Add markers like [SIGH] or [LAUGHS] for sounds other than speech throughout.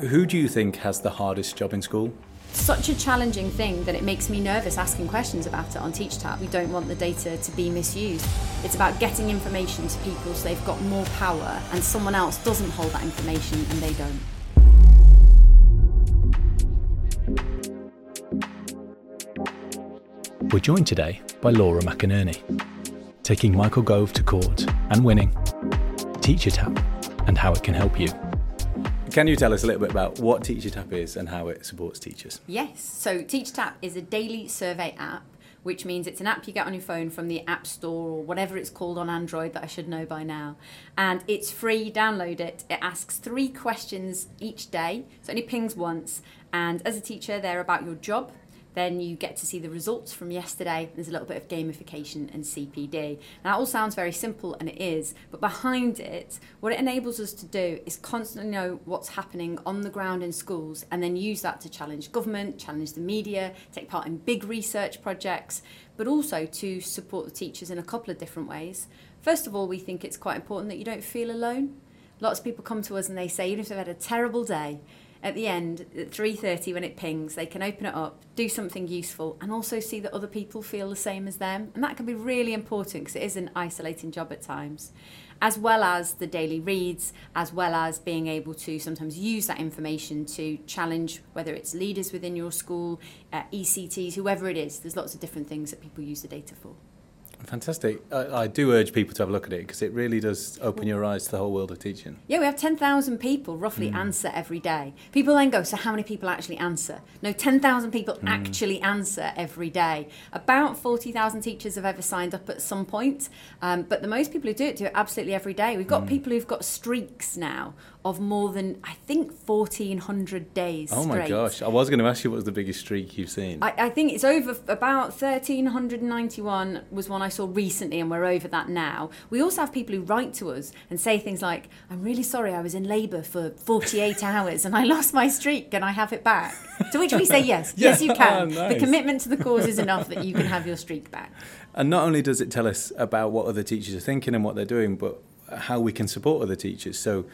Who do you think has the hardest job in school? Such a challenging thing that it makes me nervous asking questions about it on TeachTap. We don't want the data to be misused. It's about getting information to people so they've got more power and someone else doesn't hold that information and they don't. We're joined today by Laura McInerney, taking Michael Gove to court and winning, Teacher Tapp, and how it can help you. Can you tell us a little bit about what Teacher Tapp is and how it supports teachers? Yes, so Teacher Tapp is a daily survey app, which means it's an app you get on your phone from the App Store or whatever it's called on Android that I should know by now. And it's free, download it. It asks three questions each day, so it only pings once. And as a teacher, they're about your job, then you get to see the results from yesterday. There's a little bit of gamification and CPD. Now, that all sounds very simple, and it is, but behind it, what it enables us to do is constantly know what's happening on the ground in schools and then use that to challenge government, challenge the media, take part in big research projects, but also to support the teachers in a couple of different ways. First of all, we think it's quite important that you don't feel alone. Lots of people come to us and they say, even if they've had a terrible day, at the end at 3.30 when it pings they can open it up do something useful and also see that other people feel the same as them. And that can be really important because it is an isolating job at times. As well as the daily reads as well as being able to sometimes use that information to challenge whether it's leaders within your school uh, ects whoever it is. There's lots of different things that people use the data for Fantastic. I, I, do urge people to have a look at it because it really does open your eyes to the whole world of teaching. Yeah, we have 10,000 people roughly mm. answer every day. People then go, so how many people actually answer? No, 10,000 people mm. actually answer every day. About 40,000 teachers have ever signed up at some point, um, but the most people who do it do it absolutely every day. We've got mm. people who've got streaks now of more than I think fourteen hundred days. Oh my gosh! I was going to ask you what was the biggest streak you've seen. I, I think it's over about thirteen hundred ninety-one was one I saw recently, and we're over that now. We also have people who write to us and say things like, "I'm really sorry, I was in labour for forty-eight [LAUGHS] hours and I lost my streak. Can I have it back?" To which we say [LAUGHS] yes, yeah. yes you can. Oh, nice. The commitment to the cause is enough that you can have your streak back. And not only does it tell us about what other teachers are thinking and what they're doing, but how we can support other teachers. So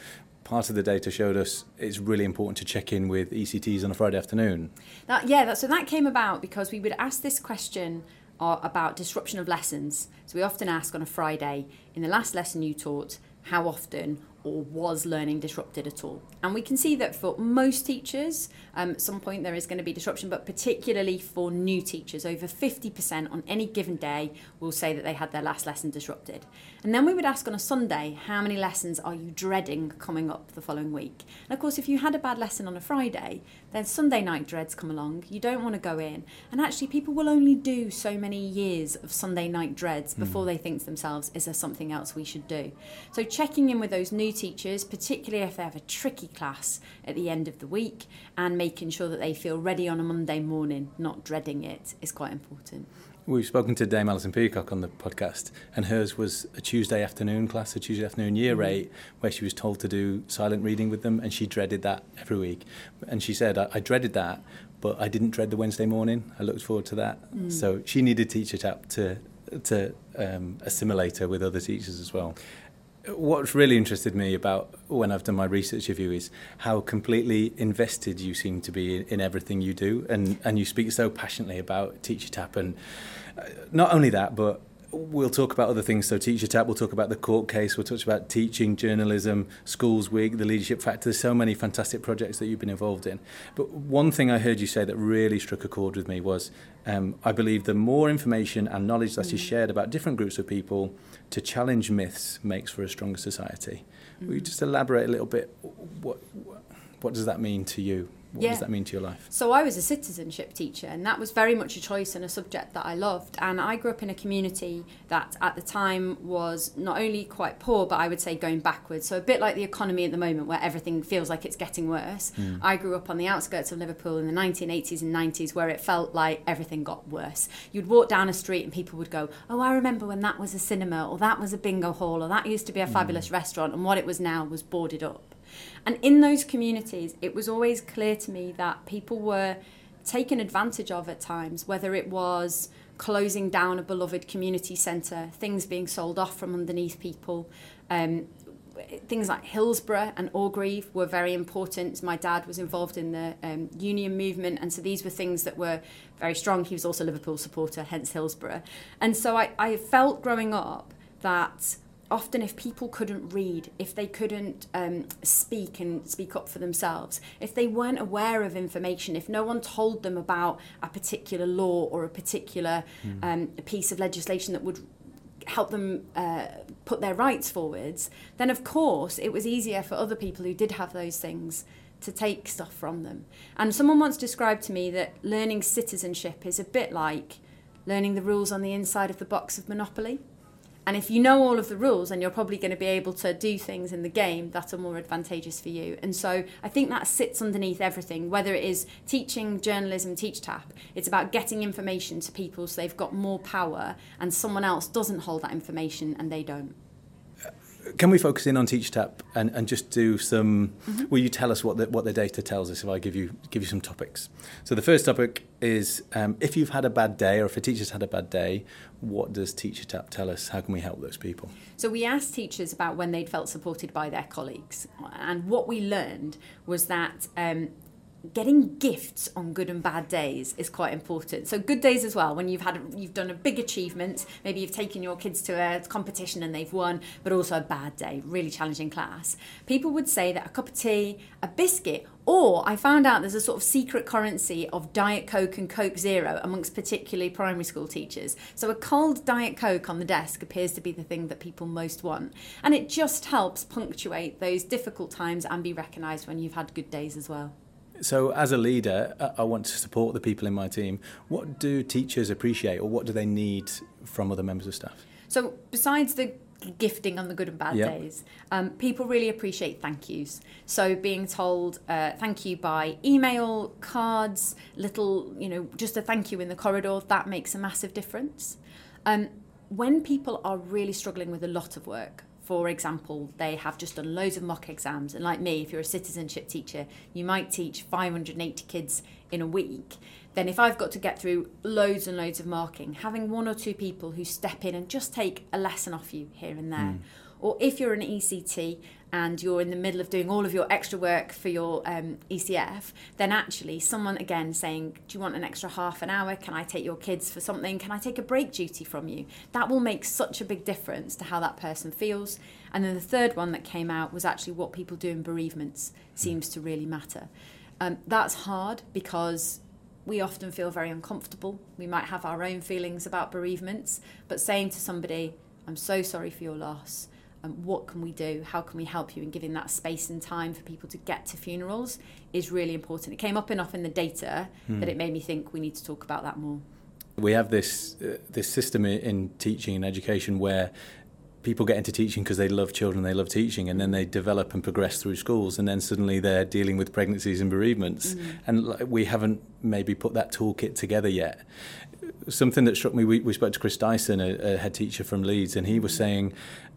part of the data showed us it's really important to check in with ECTs on a Friday afternoon. That, yeah, that, so that came about because we would ask this question uh, about disruption of lessons. So we often ask on a Friday, in the last lesson you taught, how often or was learning disrupted at all? And we can see that for most teachers, um, at some point there is going to be disruption, but particularly for new teachers, over 50% on any given day will say that they had their last lesson disrupted. And then we would ask on a Sunday, how many lessons are you dreading coming up the following week? And of course, if you had a bad lesson on a Friday, then Sunday night dreads come along. You don't want to go in. And actually, people will only do so many years of Sunday night dreads before mm. they think to themselves, is there something else we should do? So checking in with those new teachers, particularly if they have a tricky class at the end of the week, and making sure that they feel ready on a Monday morning, not dreading it, is quite important. We've spoken to Dame Alison Peacock on the podcast, and hers was a Tuesday afternoon class, a Tuesday afternoon year mm-hmm. eight, where she was told to do silent reading with them, and she dreaded that every week. And she said, I, I dreaded that, but I didn't dread the Wednesday morning. I looked forward to that. Mm. So she needed Teacher Tapp to to um, assimilate her with other teachers as well what's really interested me about when I've done my research of you is how completely invested you seem to be in, in everything you do, and and you speak so passionately about Teacher Tapp, and uh, not only that, but we'll talk about other things. So Teacher Tapp, we'll talk about the court case, we'll talk about teaching, journalism, Schools Week, the Leadership Factor. There's so many fantastic projects that you've been involved in. But one thing I heard you say that really struck a chord with me was um, I believe the more information and knowledge that mm. is shared about different groups of people to challenge myths makes for a stronger society. Mm. Will you just elaborate a little bit? What, what does that mean to you? What yeah. does that mean to your life? So I was a citizenship teacher, and that was very much a choice and a subject that I loved. And I grew up in a community that, at the time, was not only quite poor, but I would say going backwards. So a bit like the economy at the moment, where everything feels like it's getting worse. Mm. I grew up on the outskirts of Liverpool in the 1980s and 90s, where it felt like everything got worse. You'd walk down a street, and people would go, "Oh, I remember when that was a cinema, or that was a bingo hall, or that used to be a mm. fabulous restaurant, and what it was now was boarded up." And in those communities, it was always clear to me that people were taken advantage of at times, whether it was closing down a beloved community centre, things being sold off from underneath people. Um, things like Hillsborough and Orgreave were very important. My dad was involved in the um, union movement, and so these were things that were very strong. He was also a Liverpool supporter, hence Hillsborough. And so I, I felt growing up that often if people couldn't read, if they couldn't um, speak and speak up for themselves, if they weren't aware of information, if no one told them about a particular law or a particular mm. um, piece of legislation that would help them uh, put their rights forwards, then of course it was easier for other people who did have those things to take stuff from them. And someone once described to me that learning citizenship is a bit like learning the rules on the inside of the box of Monopoly. And if you know all of the rules, then you're probably going to be able to do things in the game that are more advantageous for you. And so I think that sits underneath everything, whether it is teaching journalism, teach tap, it's about getting information to people so they've got more power and someone else doesn't hold that information and they don't can we focus in on TeachTap and, and just do some? Mm-hmm. Will you tell us what the, what the data tells us if I give you give you some topics? So the first topic is um, if you've had a bad day or if a teacher's had a bad day, what does Teacher Tapp tell us? How can we help those people? So we asked teachers about when they'd felt supported by their colleagues, and what we learned was that um, getting gifts on good and bad days is quite important. So good days as well when you've had you've done a big achievement, maybe you've taken your kids to a competition and they've won, but also a bad day, really challenging class. People would say that a cup of tea, a biscuit, or I found out there's a sort of secret currency of Diet Coke and Coke Zero amongst particularly primary school teachers. So a cold Diet Coke on the desk appears to be the thing that people most want. And it just helps punctuate those difficult times and be recognised when you've had good days as well. So, as a leader, I want to support the people in my team. What do teachers appreciate, or what do they need from other members of staff? So, besides the gifting on the good and bad yep. days, um, people really appreciate thank yous. So, being told uh, thank you by email, cards, little, you know, just a thank you in the corridor, that makes a massive difference. Um, when people are really struggling with a lot of work, for example, they have just done loads of mock exams. And like me, if you're a citizenship teacher, you might teach 580 kids in a week. Then, if I've got to get through loads and loads of marking, having one or two people who step in and just take a lesson off you here and there. Mm. Or if you're an ECT and you're in the middle of doing all of your extra work for your um, ECF, then actually someone again saying, Do you want an extra half an hour? Can I take your kids for something? Can I take a break duty from you? That will make such a big difference to how that person feels. And then the third one that came out was actually what people do in bereavements seems to really matter. Um, that's hard because we often feel very uncomfortable. We might have our own feelings about bereavements, but saying to somebody, I'm so sorry for your loss um, what can we do? How can we help you in giving that space and time for people to get to funerals is really important. It came up enough in the data hmm. that it made me think we need to talk about that more. We have this uh, this system in teaching and education where people get into teaching because they love children, they love teaching, and then they develop and progress through schools, and then suddenly they're dealing with pregnancies and bereavements, mm. and we haven't maybe put that toolkit together yet. Something that struck me, we, we spoke to Chris Dyson, a, a head teacher from Leeds, and he was saying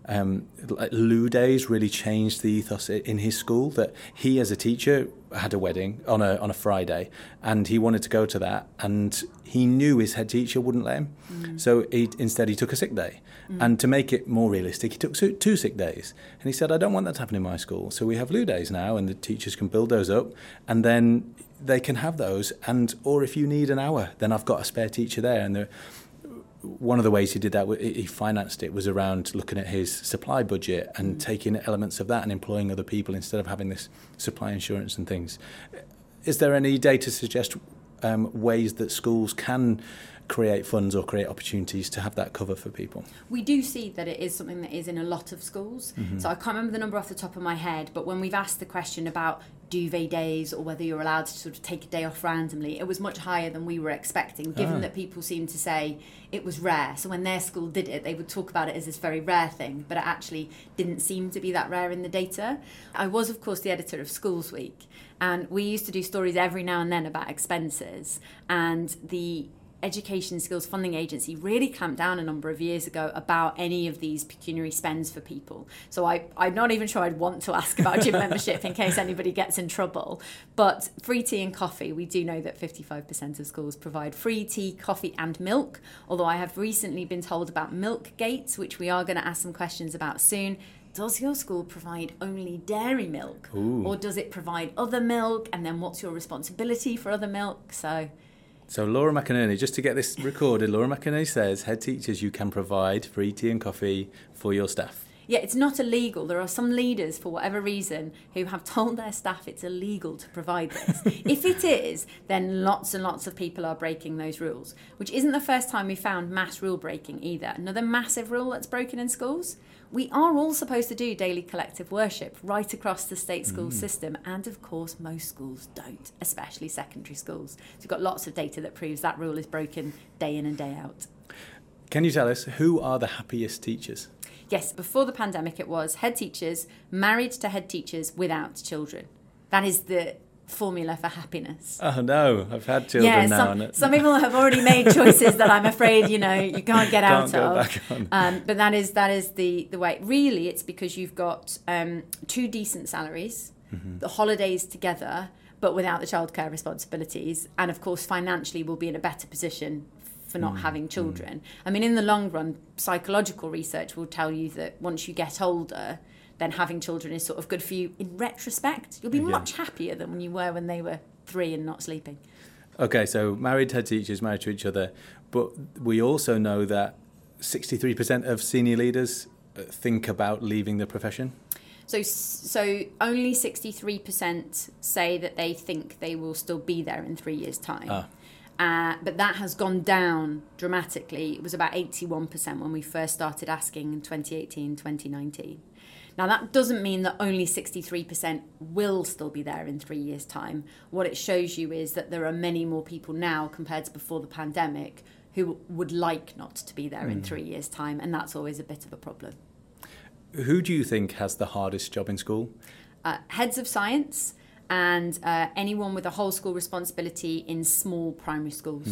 um, Lieu Days really changed the ethos in his school. That he, as a teacher, had a wedding on a on a Friday, and he wanted to go to that, and he knew his head teacher wouldn't let him, mm. so he, instead he took a sick day. Mm. And to make it more realistic, he took two sick days, and he said, "I don't want that to happen in my school." So we have Lieu Days now, and the teachers can build those up, and then they can have those. And or if you need an hour, then I've got a spare teacher there, and the one of the ways he did that, he financed it, was around looking at his supply budget and mm. taking elements of that and employing other people instead of having this supply insurance and things. Is there any data to suggest um, ways that schools can create funds or create opportunities to have that cover for people. We do see that it is something that is in a lot of schools. Mm-hmm. So I can't remember the number off the top of my head, but when we've asked the question about duvet days or whether you're allowed to sort of take a day off randomly, it was much higher than we were expecting, given ah. that people seemed to say it was rare. So when their school did it, they would talk about it as this very rare thing, but it actually didn't seem to be that rare in the data. I was, of course, the editor of Schools Week, and we used to do stories every now and then about expenses, and the Education Skills Funding Agency really clamped down a number of years ago about any of these pecuniary spends for people. So I, I'm not even sure I'd want to ask about gym [LAUGHS] membership in case anybody gets in trouble. But free tea and coffee, we do know that 55% of schools provide free tea, coffee, and milk. Although I have recently been told about milk gates, which we are going to ask some questions about soon does your school provide only dairy milk? Ooh. Or does it provide other milk? And then what's your responsibility for other milk? So, So Laura McInerney, just to get this recorded, Laura McInerney says, head teachers, you can provide free tea and coffee for your staff. Yeah, it's not illegal. There are some leaders, for whatever reason, who have told their staff it's illegal to provide this. [LAUGHS] if it is, then lots and lots of people are breaking those rules, which isn't the first time we found mass rule breaking either. Another massive rule that's broken in schools. We are all supposed to do daily collective worship right across the state school mm. system, and of course, most schools don't, especially secondary schools. So we've got lots of data that proves that rule is broken day in and day out. Can you tell us who are the happiest teachers? Yes, before the pandemic, it was head teachers married to head teachers without children. That is the formula for happiness. Oh no, I've had children yeah, now. some, and- some people have already made choices that I'm afraid you know you can't get [LAUGHS] out Can't go of. back on. Um, but that is that is the the way. Really, it's because you've got um, two decent salaries, Mm-hmm. the holidays together, but without the childcare responsibilities, and of course financially we'll be in a better position for Mm, not having children. I mean, in the long run, psychological research will tell you that once you get older. Then having children is sort of good for you in retrospect. You'll be Yeah. much happier than when you were when they were three and not sleeping. Okay, so married head teachers married to each other, but we also know that 63% of senior leaders uh, think about leaving the profession. So, so only 63% say that they think they will still be there in three years' time. Ah. Uh, but that has gone down dramatically. It was about 81% when we first started asking in 2018, 2019. Now, that doesn't mean that only 63% will still be there in three years' time. What it shows you is that there are many more people now compared to before the pandemic who would like not to be there in three years' time, and that's always a bit of a problem. Who do you think has the hardest job in school? uh, heads of science and uh, anyone with a whole school responsibility in small primary schools.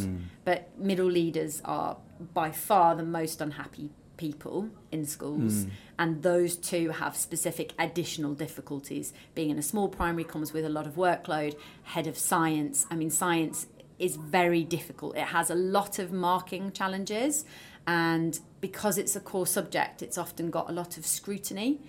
But middle leaders are by far the most unhappy people in schools, and those two have specific additional difficulties. Being in a small primary comes with a lot of workload. Head of science, I mean, science is very difficult. It has a lot of marking challenges, and because it's a core subject, it's often got a lot of scrutiny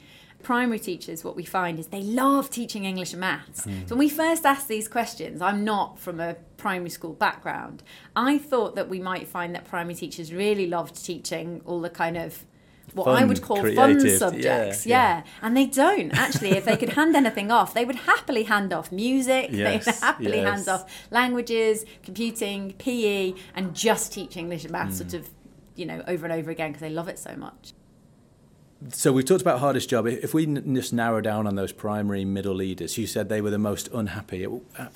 primary teachers, what we find is they love teaching English and maths. So when we first asked these questions, I'm not from a primary school background. I thought that we might find that primary teachers really loved teaching all the kind of what I would call fun subjects. yeah, Yeah, and they don't actually. if they could hand anything off, they would happily hand off music. they Yes, would happily yes. hand off languages, computing, PE, and just teach English and maths, Mm. sort of, you know, over and over again because they love it so much. So we've talked about hardest job. If we n- just narrow down on those primary middle leaders, you said they were the most unhappy.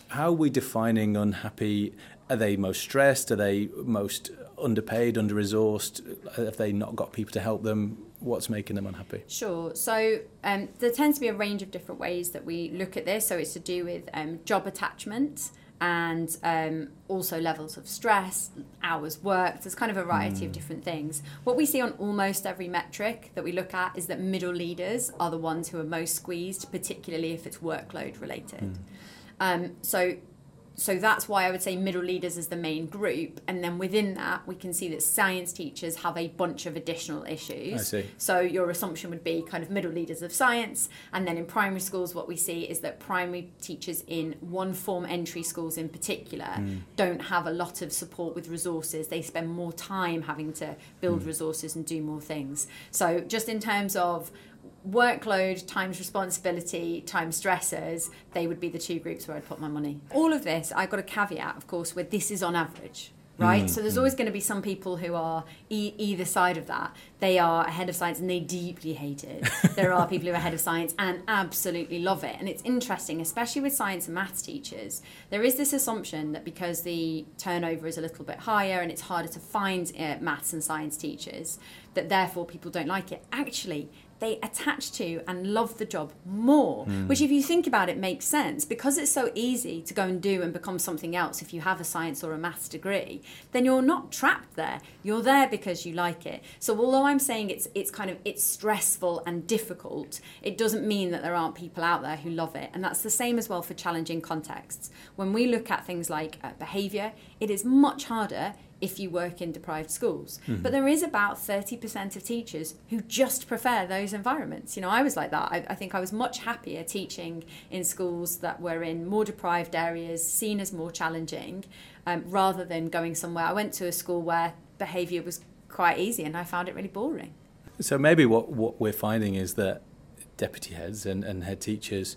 How are we defining unhappy? Are they most stressed? Are they most underpaid, under resourced? Have they not got people to help them? What's making them unhappy? Sure. So um, there tends to be a range of different ways that we look at this. So it's to do with um, job attachment and um, also levels of stress, hours worked. There's kind of a variety of different things. What we see on almost every metric that we look at is that middle leaders are the ones who are most squeezed, particularly if it's workload related. Um, so so that's why I would say middle leaders is the main group, and then within that we can see that science teachers have a bunch of additional issues. I see. So your assumption would be kind of middle leaders of science, and then in primary schools, what we see is that primary teachers in one form entry schools in particular hmm. don't have a lot of support with resources. They spend more time having to build hmm. resources and do more things. So just in terms of workload times responsibility times stressors, they would be the two groups where I'd put my money. All of this, I've got a caveat, of course, where this is on average. Right, so there's always going to be some people who are e- either side of that. They are ahead of science and they deeply hate it. [LAUGHS] there are people who are ahead of science and absolutely love it. And it's interesting, especially with science and maths teachers, there is this assumption that because the turnover is a little bit higher and it's harder to find uh, maths and science teachers, that therefore people don't like it. Actually, they attach to and love the job more. Which, if you think about it, makes sense because it's so easy to go and do and become something else if you have a science or a maths degree. Then you're not trapped there. You're there because you like it. So, although I'm saying it's it's kind of it's stressful and difficult, it doesn't mean that there aren't people out there who love it. And that's the same as well for challenging contexts. When we look at things like uh, behaviour, it is much harder if you work in deprived schools. Mm-hmm. But there is about 30% of teachers who just prefer those environments. You know, I was like that. I, I, think I was much happier teaching in schools that were in more deprived areas, seen as more challenging, um, rather than going somewhere. I went to a school where behaviour was quite easy and I found it really boring. So maybe what, what we're finding is that deputy heads and, and head teachers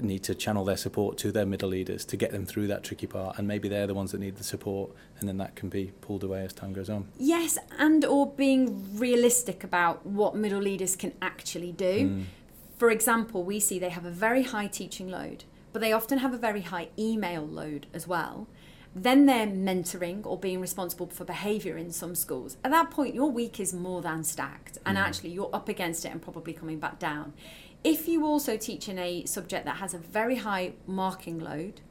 need to channel their support to their middle leaders to get them through that tricky part and maybe they're the ones that need the support and then that can be pulled away as time goes on yes and or being realistic about what middle leaders can actually do mm. for example we see they have a very high teaching load but they often have a very high email load as well then they're mentoring or being responsible for behaviour in some schools. At that point, your week is more than stacked, and mm. actually, you're up against it and probably coming back down. If you also teach in a subject that has a very high marking load,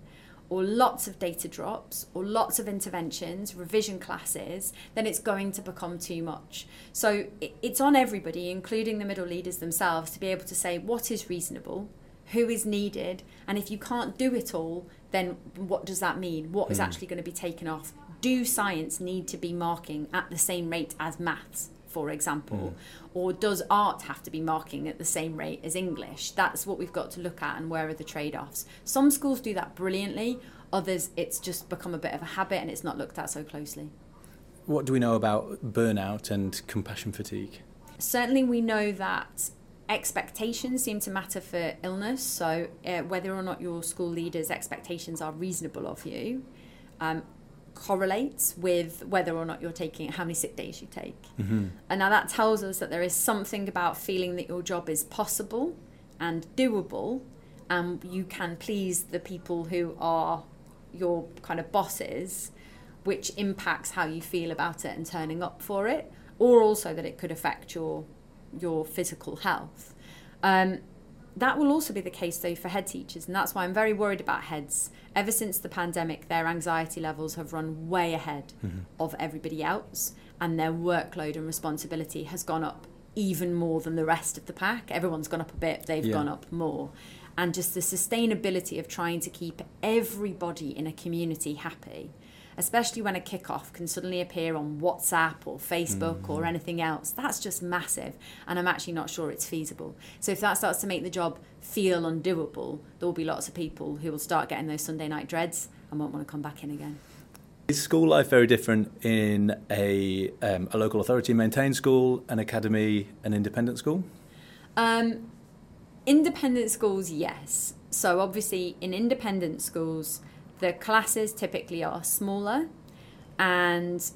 or lots of data drops, or lots of interventions, revision classes, then it's going to become too much. So it's on everybody, including the middle leaders themselves, to be able to say what is reasonable, who is needed, and if you can't do it all, then what does that mean? What is mm. actually going to be taken off? Do science need to be marking at the same rate as maths? For example? Mm. Or does art have to be marking at the same rate as English? That's what we've got to look at and where are the trade offs. Some schools do that brilliantly, others, it's just become a bit of a habit and it's not looked at so closely. What do we know about burnout and compassion fatigue? Certainly, we know that expectations seem to matter for illness. So, uh, whether or not your school leader's expectations are reasonable of you, um, correlates with whether or not you're taking how many sick days you take. Mm-hmm. And now that tells us that there is something about feeling that your job is possible and doable and you can please the people who are your kind of bosses which impacts how you feel about it and turning up for it or also that it could affect your your physical health. Um, that will also be the case though for head teachers and that's why i'm very worried about heads ever since the pandemic their anxiety levels have run way ahead mm-hmm. of everybody else and their workload and responsibility has gone up even more than the rest of the pack everyone's gone up a bit they've yeah. gone up more and just the sustainability of trying to keep everybody in a community happy especially when a kickoff can suddenly appear on WhatsApp or Facebook mm. or anything else. That's just massive, and I'm actually not sure it's feasible. So if that starts to make the job feel undoable, there will be lots of people who will start getting those Sunday night dreads and won't want to come back in again. Is school life very different in a, um, a local authority maintained school, an academy, an independent school? Um, independent schools, yes. So obviously, in independent schools, the classes typically are smaller and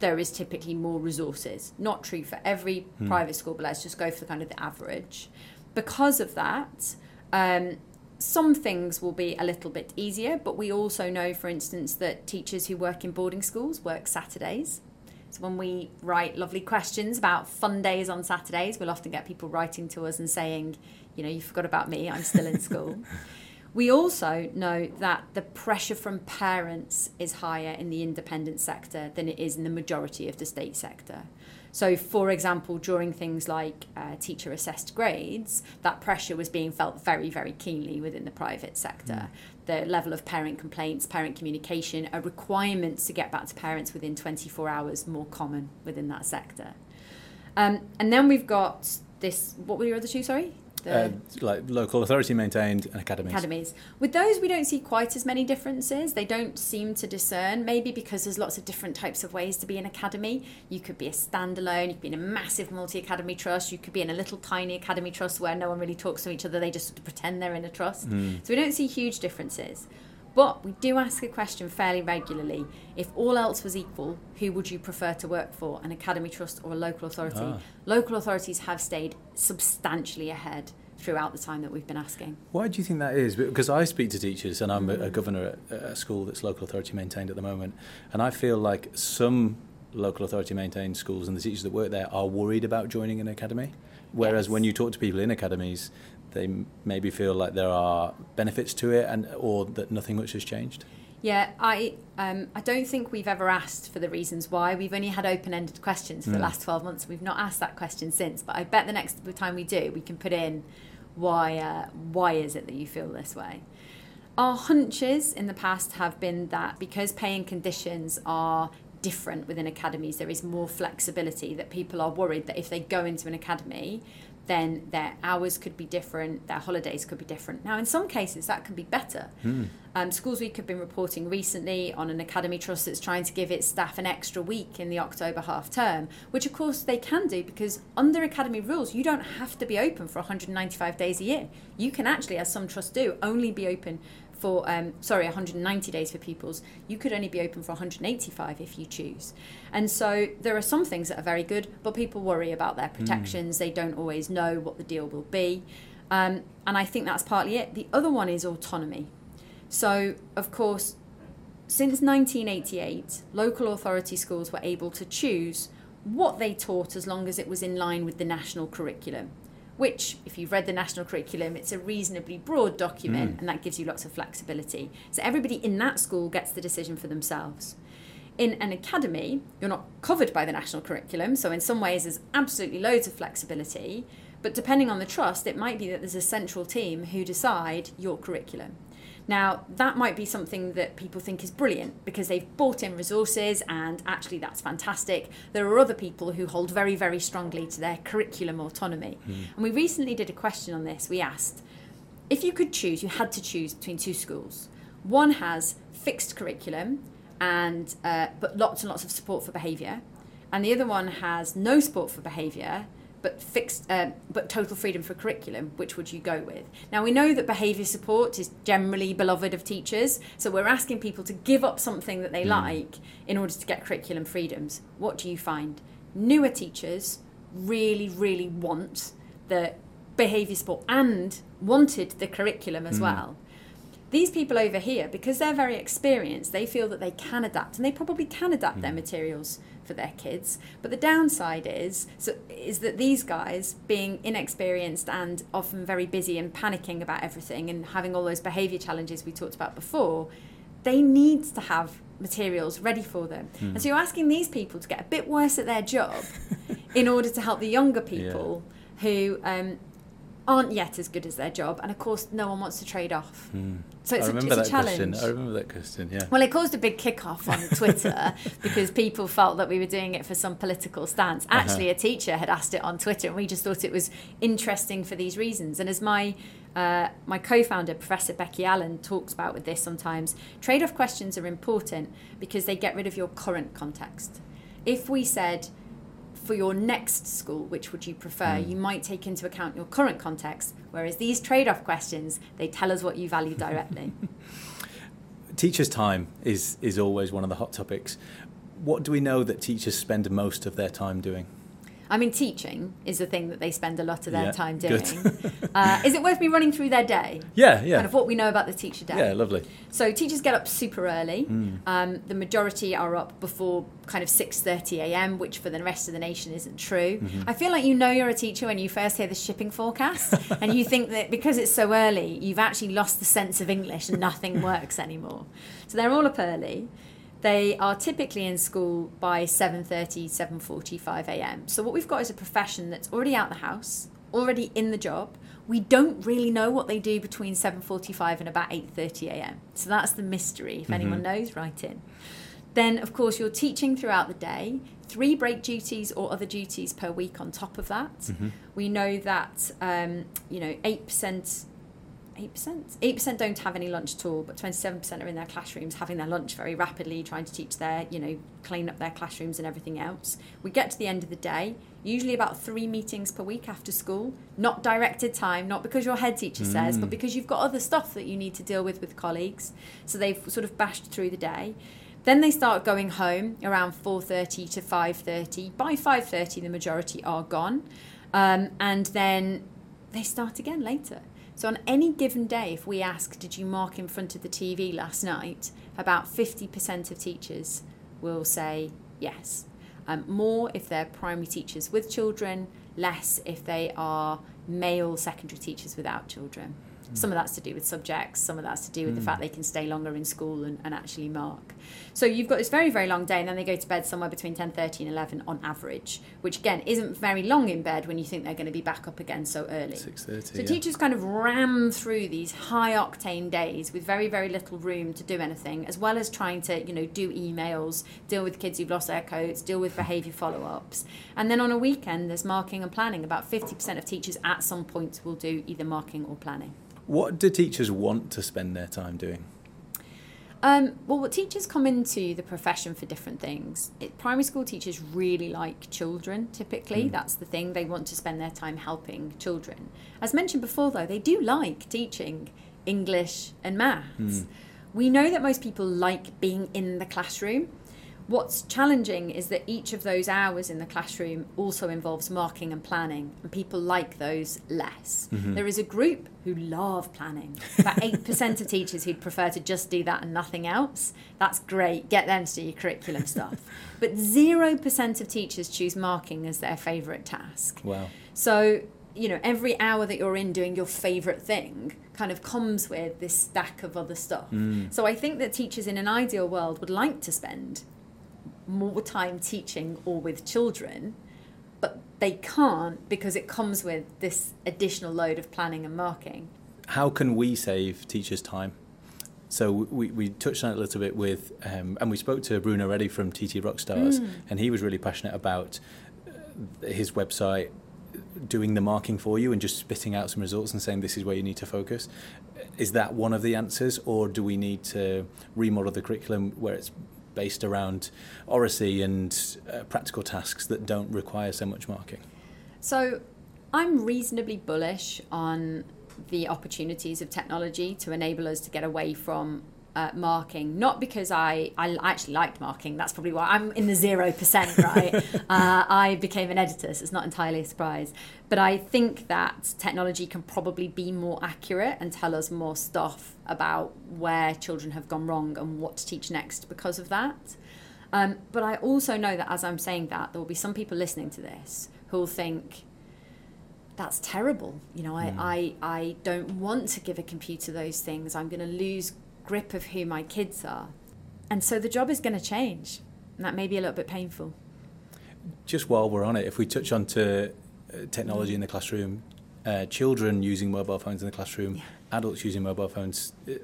there is typically more resources. Not true for every hmm. private school, but let's just go for the kind of the average. Because of that, um, some things will be a little bit easier, but we also know, for instance, that teachers who work in boarding schools work Saturdays. So when we write lovely questions about fun days on Saturdays, we'll often get people writing to us and saying, you know, you forgot about me, I'm still in school. [LAUGHS] We also know that the pressure from parents is higher in the independent sector than it is in the majority of the state sector. So, for example, during things like uh, teacher assessed grades, that pressure was being felt very, very keenly within the private sector. Mm. The level of parent complaints, parent communication, a requirement to get back to parents within 24 hours more common within that sector. Um, and then we've got this, what were your other two, sorry? Uh, like local authority maintained and academies. Academies. With those, we don't see quite as many differences. They don't seem to discern, maybe because there's lots of different types of ways to be an academy. You could be a standalone, you could be in a massive multi academy trust, you could be in a little tiny academy trust where no one really talks to each other, they just pretend they're in a trust. Mm. So we don't see huge differences. But we do ask a question fairly regularly. If all else was equal, who would you prefer to work for, an academy trust or a local authority? Ah. Local authorities have stayed substantially ahead throughout the time that we've been asking. Why do you think that is? Because I speak to teachers and I'm mm. a, a, governor at a school that's local authority maintained at the moment, and I feel like some local authority maintained schools and the teachers that work there are worried about joining an academy. Whereas yes. when you talk to people in academies, they maybe feel like there are benefits to it and or that nothing much has changed? Yeah, I um, I don't think we've ever asked for the reasons why. We've only had open-ended questions for mm. the last 12 months. We've not asked that question since, but I bet the next time we do, we can put in why uh, why is it that you feel this way? Our hunches in the past have been that because paying conditions are different within academies. There is more flexibility that people are worried that if they go into an academy, then their hours could be different, their holidays could be different. Now, in some cases, that can be better. Hmm. Um, Schools Week have been reporting recently on an academy trust that's trying to give its staff an extra week in the October half term, which of course they can do because under academy rules, you don't have to be open for 195 days a year. You can actually, as some trusts do, only be open for um, sorry 190 days for pupils you could only be open for 185 if you choose. And so there are some things that are very good but people worry about their protections. They don't always know what the deal will be. Um, and i think that's partly it. The other one is autonomy. So of course since 1988 local authority schools were able to choose what they taught as long as it was in line with the national curriculum which, if you've read the national curriculum, it's a reasonably broad document Mm. and that gives you lots of flexibility. So everybody in that school gets the decision for themselves. In an academy, you're not covered by the national curriculum, so in some ways there's absolutely loads of flexibility. But depending on the trust, it might be that there's a central team who decide your curriculum. Now, that might be something that people think is brilliant because they've bought in resources and actually that's fantastic. There are other people who hold very, very strongly to their curriculum autonomy. And we recently did a question on this. We asked if you could choose, you had to choose between two schools. One has fixed curriculum and uh, but lots and lots of support for behaviour, and the other one has no support for behaviour but fixed uh, but total freedom for curriculum. Which would you go with? Now we know that behaviour support is generally beloved of teachers, so we're asking people to give up something that they hmm. like in order to get curriculum freedoms. What do you find? Newer teachers really, really want the behaviour support and wanted the curriculum as hmm. well. These people over here, because they're very experienced, they feel that they can adapt, and they probably can adapt their hmm. materials for their kids. But the downside is, so, is that these guys, being inexperienced and often very busy and panicking about everything, and having all those behaviour challenges we talked about before, they need to have materials ready for them. And so you're asking these people to get a bit worse at their job [LAUGHS] in order to help the younger people who um, aren't yet as good as their job. And of course, no one wants to trade off. So it's, I a, remember it's a challenge. question. I remember that question. Yeah. Well, it caused a big kick-off on [LAUGHS] Twitter because people felt that we were doing it for some political stance. Actually, a teacher had asked it on Twitter, and we just thought it was interesting for these reasons. And as my uh, my co-founder, Professor Becky Allen, talks about with this sometimes, trade-off questions are important because they get rid of your current context. If we said for your next school, which would you prefer? Hmm. You might take into account your current context, whereas these trade off questions, they tell us what you value directly. [LAUGHS] Teachers' time is is always one of the hot topics. What do we know that teachers spend most of their time doing? I mean, teaching is the thing that they spend a lot of their Yeah, time doing. [LAUGHS] uh, is it worth me running through their day? Yeah, yeah, Kind of what we know about the teacher day. yeah. Lovely. So teachers get up super early. Hmm. Um, the majority are up before kind of 6:30 a.m., which for the rest of the nation isn't true. Mm-hmm. I feel like you know you're a teacher when you first hear the shipping forecast, [LAUGHS] and you think that because it's so early, you've actually lost the sense of English and nothing works anymore. So they're all up early. They are typically in school by 7:30, 7:45 a.m. So what we've got is a profession that's already out the house, already in the job. We don't really know what they do between 7:45 and about 8:30 a.m. So that's the mystery. If anyone knows, write in. Then, of course, you're teaching throughout the day. Three break duties or other duties per week on top of that. We know that um, you know eight percent. Eight percent. Eight percent don't have any lunch at all, but twenty-seven percent are in their classrooms having their lunch very rapidly, trying to teach their, you know, clean up their classrooms and everything else. We get to the end of the day, usually about three meetings per week after school. Not directed time, not because your head teacher says, but because you've got other stuff that you need to deal with with colleagues. So they've sort of bashed through the day. Then they start going home around 4:30 to 5:30. By 5:30, the majority are gone, um, and then they start again later. So on any given day, if we ask, "Did you mark in front of the TV last night?" about 50% of teachers will say yes. Um, more if they're primary teachers with children, less if they are male secondary teachers without children. Some of that's to do with subjects, some of that's to do with the Mm. fact they can stay longer in school and, and actually mark. So you've got this very, very long day, and then they go to bed somewhere between 10.30 and 11 on average, which again isn't very long in bed when you think they're going to be back up again so early. Six thirty. So teachers kind of ram through these high octane days with very very little room to do anything, as well as trying to you know do emails, deal with kids who've lost their coats, deal with behaviour follow ups, and then on a weekend there's marking and planning. About fifty percent of teachers at some point will do either marking or planning. What do teachers want to spend their time doing? Um, well, what teachers come into the profession for different things. It, primary school teachers really like children, typically. Mm. That's the thing. They want to spend their time helping children. As mentioned before, though, they do like teaching English and maths. Mm. We know that most people like being in the classroom. What's challenging is that each of those hours in the classroom also involves marking and planning, and people like those less. Mhm. There is a group who love planning. About [LAUGHS] 8% of teachers who'd prefer to just do that and nothing else. That's great. Get them to do your curriculum stuff. [LAUGHS] But 0% of teachers choose marking as their favourite task. Wow. So, you know, every hour that you're in doing your favourite thing kind of comes with this stack of other stuff. Mm. So I think that teachers in an ideal world would like to spend more time teaching or with children, but they can't because it comes with this additional load of planning and marking. How can we save teachers time? So we, we touched on it a little bit with, um, and we spoke to Bruno Reddy from TT Rockstars, Mm. and he was really passionate about uh, his website doing the marking for you and just spitting out some results and saying this is where you need to focus. Is that one of the answers, or do we need to remodel the curriculum where it's based around oracy and uh, practical tasks that don't require so much marking? So I'm reasonably bullish on the opportunities of technology to enable us to get away from uh, marking. Not because I, I actually liked marking, that's probably why I'm in the 0%, right? [LAUGHS] uh, I became an editor, so it's not entirely a surprise. But I think that technology can probably be more accurate and tell us more stuff about where children have gone wrong and what to teach next because of that. Um, but I also know that as I'm saying that, there will be some people listening to this who will think, that's terrible. You know, I, Mm. I, I don't want to give a computer those things. I'm going to lose grip of who my kids are. And so the job is going to change. And that may be a little bit painful. Just while we're on it, if we touch on to uh, technology in the classroom, uh, children using mobile phones in the classroom, Yeah. adults using mobile phones, uh,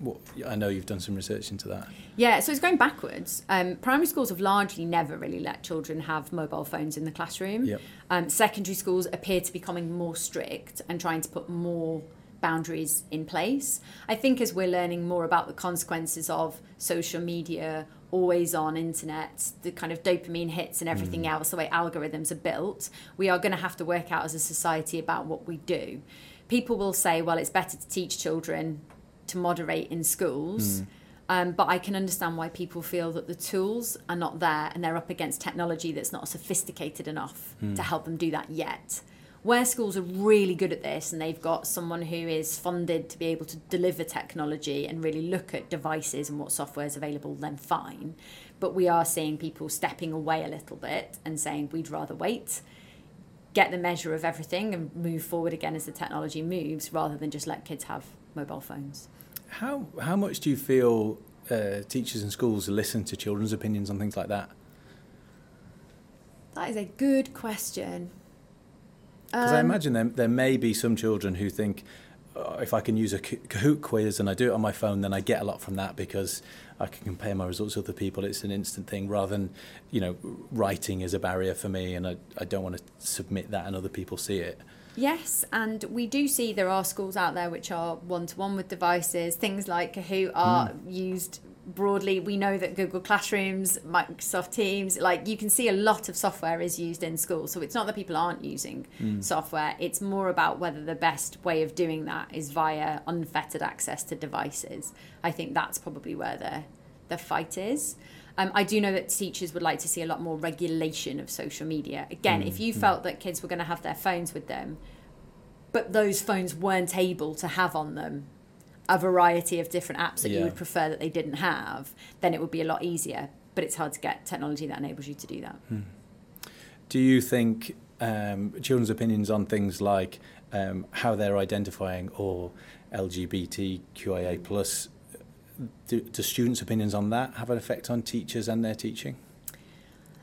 what, I know you've done some research into that. Yeah, so it's going backwards. Um, primary schools have largely never really let children have mobile phones in the classroom. Yep. Um, secondary schools appear to be becoming more strict and trying to put more boundaries in place. I think as we're learning more about the consequences of social media, always on internet, the kind of dopamine hits and everything mm. else, the way algorithms are built, we are going to have to work out as a society about what we do. People will say, well, it's better to teach children to moderate in schools. Mm. Um, but I can understand why people feel that the tools are not there and they're up against technology that's not sophisticated enough mm. to help them do that yet. Where schools are really good at this and they've got someone who is funded to be able to deliver technology and really look at devices and what software is available, then fine. But we are seeing people stepping away a little bit and saying we'd rather wait, get the measure of everything and move forward again as the technology moves rather than just let kids have mobile phones. How, how much do you feel uh, teachers in schools listen to children's opinions on things like that? That is a good question. Because I Um, imagine there, there may be some children who think, oh, if I can use a Kahoot quiz and I do it on my phone, then I get a lot from that because I can compare my results with other people. It's an instant thing rather than, you know, writing is a barrier for me and I, I don't want to submit that and other people see it. Yes, and we do see there are schools out there which are one to one with devices. Things like Kahoot are used broadly. We know that Google Classrooms, Microsoft Teams, like you can see a lot of software is used in schools. So it's not that people aren't using hmm. software, it's more about whether the best way of doing that is via unfettered access to devices. I think that's probably where the, the fight is. Um, I do know that teachers would like to see a lot more regulation of social media. Again, if hmm. you hmm. felt that kids were going to have their phones with them, but those phones weren't able to have on them a variety of different apps that you would prefer that they didn't have, then it would be a lot easier. But it's hard to get technology that enables you to do that. Do you think um, children's opinions on things like um, how they're identifying or LGBTQIA plus. Do, do students' opinions on that have an effect on teachers and their teaching?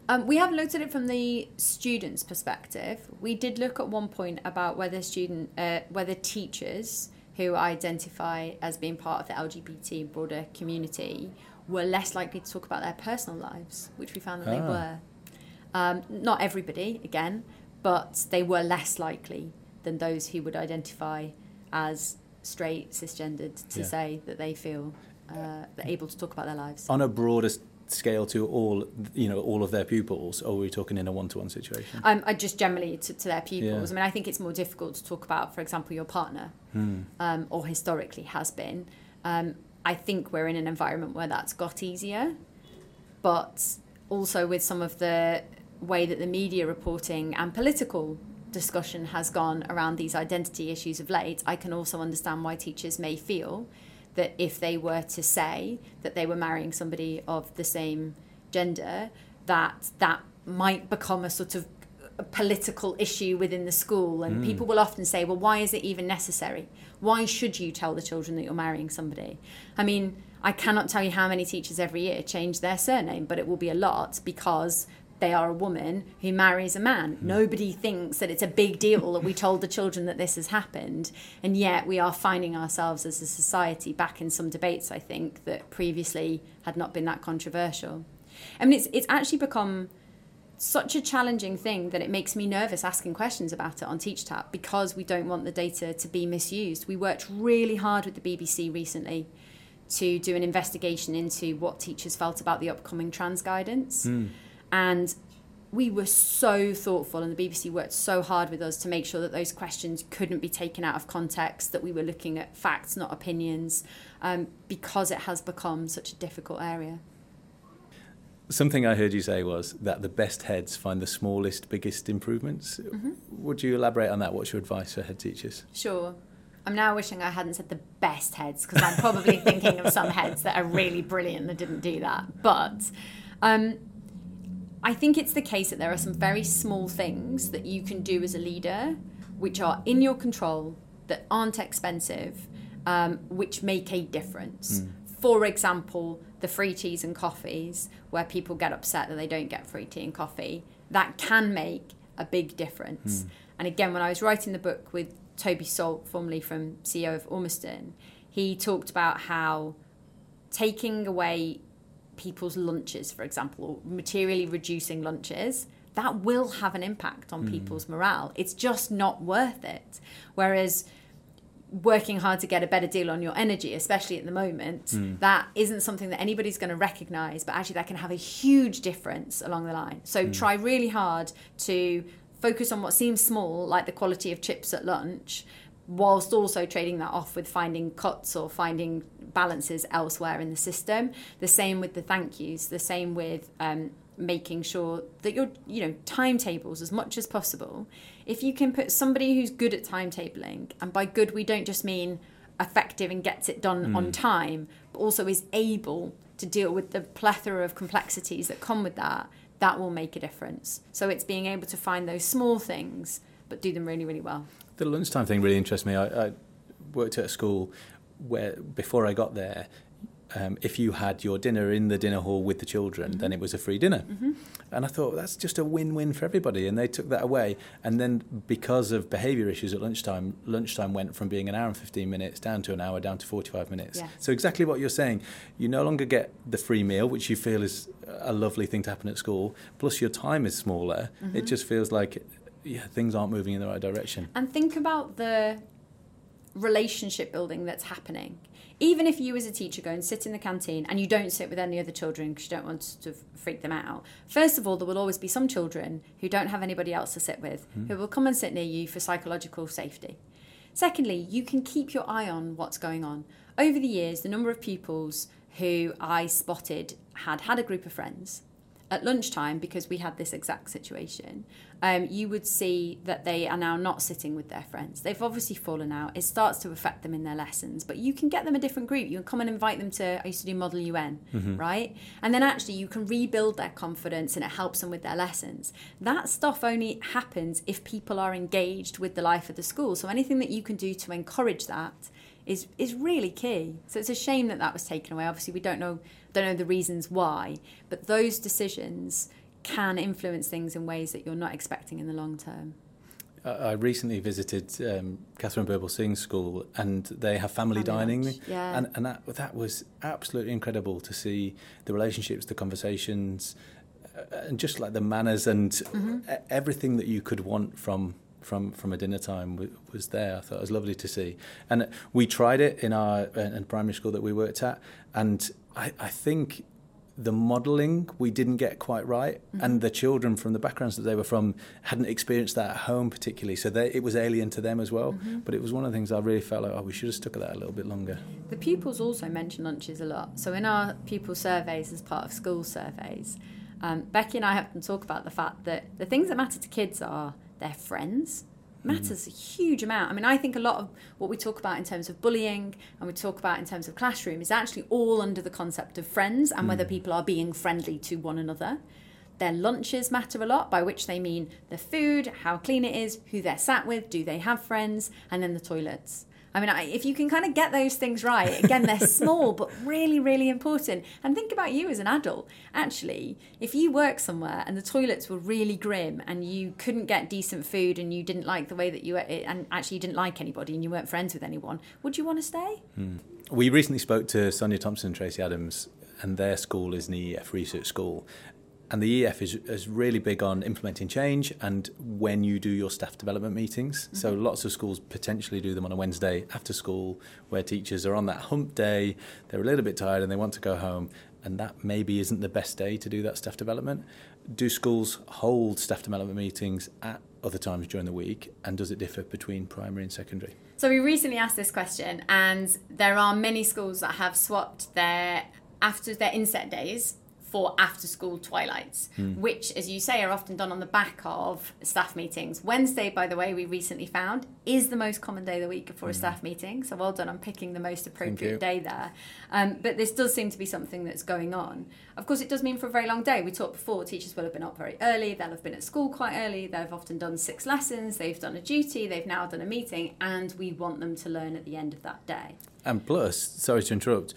Um, we have looked at it from the students' perspective. We did look at one point about whether student, uh, whether teachers who identify as being part of the LGBT broader community were less likely to talk about their personal lives, which we found that they Ah. were. Um, not everybody, again, but they were less likely than those who would identify as straight, cisgendered, to Yeah. say that they feel uh, they're able to talk about their lives. On a broader scale to all, you know, all of their pupils, or are we talking in a one-to-one situation? Um, I just generally to, to their pupils. Yeah. I mean, I think it's more difficult to talk about, for example, your partner, Hmm. um, or historically has been. Um, I think we're in an environment where that's got easier, but also with some of the way that the media reporting and political discussion has gone around these identity issues of late, I can also understand why teachers may feel that if they were to say that they were marrying somebody of the same gender, that that might become a sort of a political issue within the school. And Mm. people will often say well why is it even necessary? Why should you tell the children that you're marrying somebody? I mean i cannot tell you how many teachers every year change their surname but it will be a lot because they are a woman who marries a man. Hmm. Nobody thinks that it's a big deal that we told the children that this has happened. And yet we are finding ourselves as a society back in some debates, I think, that previously had not been that controversial. I mean, it's, it's actually become such a challenging thing that it makes me nervous asking questions about it on Teacher Tapp because we don't want the data to be misused. We worked really hard with the BBC recently to do an investigation into what teachers felt about the upcoming trans guidance. Hmm. And we were so thoughtful, and the BBC worked so hard with us to make sure that those questions couldn't be taken out of context, that we were looking at facts, not opinions, um, because it has become such a difficult area. Something I heard you say was that the best heads find the smallest, biggest improvements. Would you elaborate on that? What's your advice for head teachers? Sure. I'm now wishing I hadn't said the best heads because I'm probably thinking of some heads that are really brilliant that didn't do that. But um, I think it's the case that there are some very small things that you can do as a leader, which are in your control, that aren't expensive, um, which make a difference. For example, the free teas and coffees, where people get upset that they don't get free tea and coffee, that can make a big difference. And again, when I was writing the book with Toby Salt, formerly from CEO of Ormiston, he talked about how taking away people's lunches, for example, or materially reducing lunches, that will have an impact on hmm. people's morale. It's just not worth it. Whereas working hard to get a better deal on your energy, especially at the moment, hmm. that isn't something that anybody's going to recognize, but actually that can have a huge difference along the line. So hmm. try really hard to focus on what seems small, like the quality of chips at lunch, whilst also trading that off with finding cuts or finding balances elsewhere in the system. The same with the thank yous, the same with um, making sure that your you know timetables as much as possible. If you can put somebody who's good at timetabling, and by good we don't just mean effective and gets it done on time, but also is able to deal with the plethora of complexities that come with that, that will make a difference. So it's being able to find those small things, but do them really, really well. The lunchtime thing really interests me. I, I worked at a school where before I got there, um, if you had your dinner in the dinner hall with the children, then it was a free dinner. And I thought that's just a win-win for everybody. And they took that away. And then because of behaviour issues at lunchtime, lunchtime went from being an hour and 15 minutes down to an hour, down to 45 minutes. Yeah. So exactly what you're saying. You no longer get the free meal, which you feel is a lovely thing to happen at school. Plus your time is smaller. It just feels like yeah, things aren't moving in the right direction. And think about the relationship building that's happening. Even if you as a teacher go and sit in the canteen and you don't sit with any other children because you don't want to freak them out, first of all, there will always be some children who don't have anybody else to sit with hmm. who will come and sit near you for psychological safety. Secondly, you can keep your eye on what's going on. Over the years, the number of pupils who I spotted had had a group of friends at lunchtime, because we had this exact situation, um, you would see that they are now not sitting with their friends. They've obviously fallen out. It starts to affect them in their lessons, but you can get them a different group. You can come and invite them to, I used to do Model UN, Mm-hmm. right? And then actually you can rebuild their confidence and it helps them with their lessons. That stuff only happens if people are engaged with the life of the school. So anything that you can do to encourage that is is really key. So it's a shame that that was taken away. Obviously, we don't know don't know the reasons why, but those decisions can influence things in ways that you're not expecting in the long term. I recently visited um, Katharine Birbalsingh's school, and they have family, Family dining, lunch, yeah. and and that that was absolutely incredible to see the relationships, the conversations, uh, and just like the manners and Mm-hmm. everything that you could want from. From, from a dinner time w- was there. I thought it was lovely to see, and we tried it in our uh, in primary school that we worked at, and I, I think the modelling we didn't get quite right, and the children from the backgrounds that they were from hadn't experienced that at home particularly, so they, it was alien to them as well. But it was one of the things I really felt like, oh, we should have stuck at that a little bit longer. The pupils also mention lunches a lot. So in our pupil surveys, as part of school surveys, um, Becky and I often talk about the fact that the things that matter to kids are their friends. Matters a huge amount. I mean, I think a lot of what we talk about in terms of bullying and we talk about in terms of classroom is actually all under the concept of friends and whether mm. people are being friendly to one another. Their lunches matter a lot, by which they mean the food, how clean it is, who they're sat with, do they have friends, and then the toilets. I mean, I, if you can kind of get those things right, again, they're [LAUGHS] small but really, really important. And think about you as an adult. Actually, if you work somewhere and the toilets were really grim and you couldn't get decent food and you didn't like the way that you ate, eh, and actually you didn't like anybody and you weren't friends with anyone, would you want to stay? Hmm. We recently spoke to Sonia Thompson and Tracy Adams, and their school is an EEF research school. And the EEF is, is really big on implementing change and when you do your staff development meetings. So mm-hmm. lots of schools potentially do them on a Wednesday after school where teachers are on that hump day, they're a little bit tired and they want to go home. And that maybe isn't the best day to do that staff development. Do schools hold staff development meetings at other times during the week? And does it differ between primary and secondary? So we recently asked this question, and there are many schools that have swapped their after their inset days for after school twilights, which, as you say, are often done on the back of staff meetings. Wednesday, by the way, we recently found is the most common day of the week for a staff meeting. So well done on picking the most appropriate day there. Um, but this does seem to be something that's going on. Of course, it does mean for a very long day. We talked before, teachers will have been up very early, they'll have been at school quite early, they've often done six lessons, they've done a duty, they've now done a meeting, and we want them to learn at the end of that day. And plus, sorry to interrupt,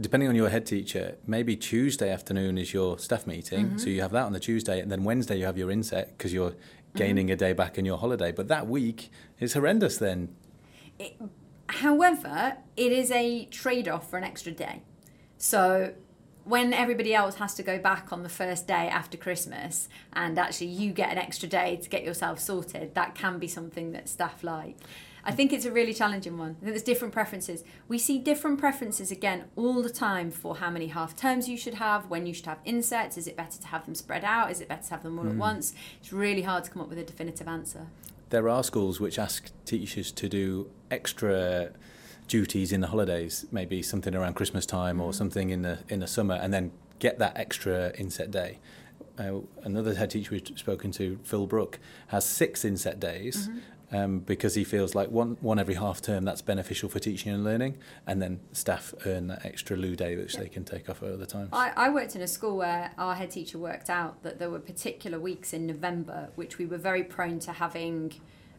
depending on your head teacher, maybe Tuesday afternoon is your staff meeting. Mm-hmm. So you have that on the Tuesday, and then Wednesday you have your inset because you're mm-hmm. gaining a day back in your holiday. But that week is horrendous then. However, it is a trade off for an extra day. So when everybody else has to go back on the first day after Christmas and actually you get an extra day to get yourself sorted, that can be something that staff like. I think it's a really challenging one. I think there's different preferences. We see different preferences again all the time for how many half terms you should have, when you should have insets. Is it better to have them spread out? Is it better to have them all at hmm. once? It's really hard to come up with a definitive answer. There are schools which ask teachers to do extra duties in the holidays, maybe something around Christmas time or hmm. something in the in the summer, and then get that extra inset day. Uh, another head teacher we've spoken to, Phil Brook, has six inset days mm-hmm. Um, because he feels like one one every half term that's beneficial for teaching and learning, and then staff earn that extra lieu day which they can take off at other times. I, I worked in a school where our head teacher worked out that there were particular weeks in November which we were very prone to having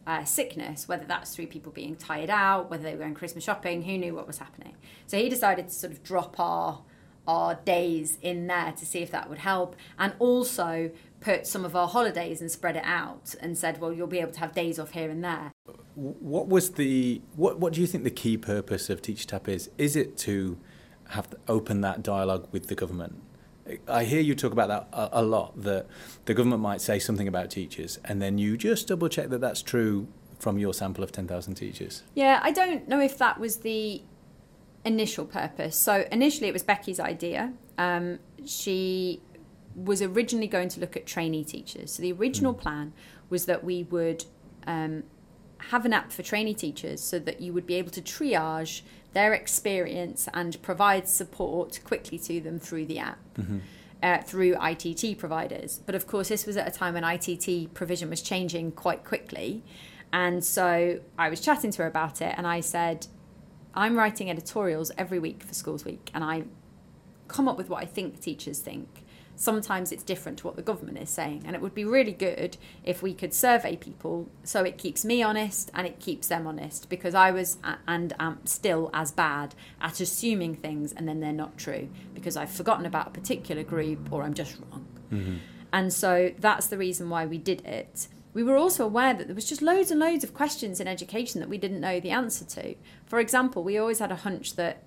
uh, sickness, whether that's through people being tired out, whether they were going Christmas shopping, who knew what was happening. So he decided to sort of drop our our days in there to see if that would help, and also put some of our holidays and spread it out, and said, well, you'll be able to have days off here and there. What was the what? What do you think the key purpose of Teacher Tapp is? Is it to have to open that dialogue with the government? I hear you talk about that a, a lot. That the government might say something about teachers, and then you just double check that that's true from your sample of ten thousand teachers. Yeah, I don't know if that was the initial purpose. So initially, it was Becky's idea. Um, she was originally going to look at trainee teachers. So the original plan was that we would um, have an app for trainee teachers, so that you would be able to triage their experience and provide support quickly to them through the app. Mm-hmm. uh, through ITT providers. But of course, this was at a time when ITT provision was changing quite quickly. And so I was chatting to her about it, and I said, I'm writing editorials every week for Schools Week, and I come up with what I think teachers think. Sometimes it's different to what the government is saying, and it would be really good if we could survey people so it keeps me honest and it keeps them honest because I was and am still as bad at assuming things and then they're not true because I've forgotten about a particular group or I'm just wrong. Mm-hmm. And so that's the reason why we did it. We were also aware that there was just loads and loads of questions in education that we didn't know the answer to. For example, we always had a hunch that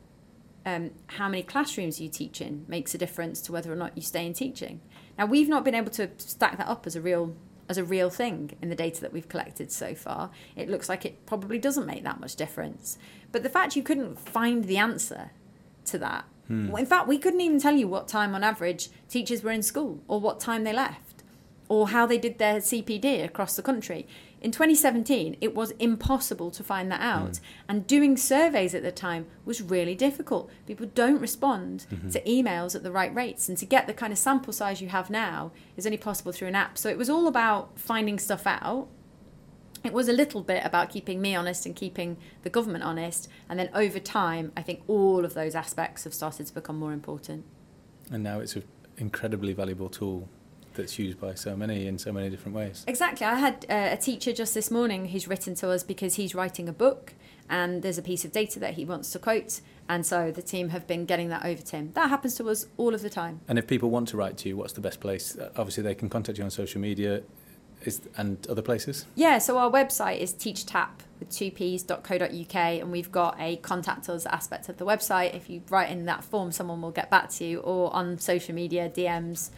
um, how many classrooms you teach in makes a difference to whether or not you stay in teaching. Now we've not been able to stack that up as a real as a real thing in the data that we've collected so far. It looks like it probably doesn't make that much difference. But the fact you couldn't find the answer to that. Hmm. In fact, we couldn't even tell you what time on average teachers were in school or what time they left or how they did their CPD across the country. In 2017, it was impossible to find that out. Mm. And doing surveys at the time was really difficult. People don't respond Mm-hmm. to emails at the right rates. And to get the kind of sample size you have now is only possible through an app. So it was all about finding stuff out. It was a little bit about keeping me honest and keeping the government honest. And then over time, I think all of those aspects have started to become more important. And now it's an incredibly valuable tool that's used by so many in so many different ways. Exactly. I had uh, a teacher just this morning who's written to us because he's writing a book and there's a piece of data that he wants to quote. And so the team have been getting that over to him. That happens to us all of the time. And if people want to write to you, what's the best place? Uh, Obviously, they can contact you on social media is, and other places. Yeah, so our website is teachertapp with two p's.co.uk and we've got a contact us aspect of the website. If you write in that form, someone will get back to you or on social media, DMs.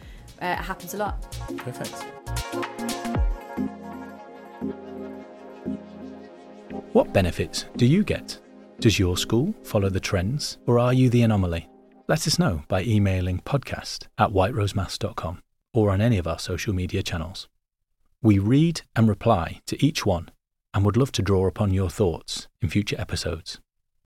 Uh, it happens a lot. Perfect. What benefits do you get? Does your school follow the trends or are you the anomaly? Let us know by emailing podcast at whiterosemaths.com or on any of our social media channels. We read and reply to each one and would love to draw upon your thoughts in future episodes.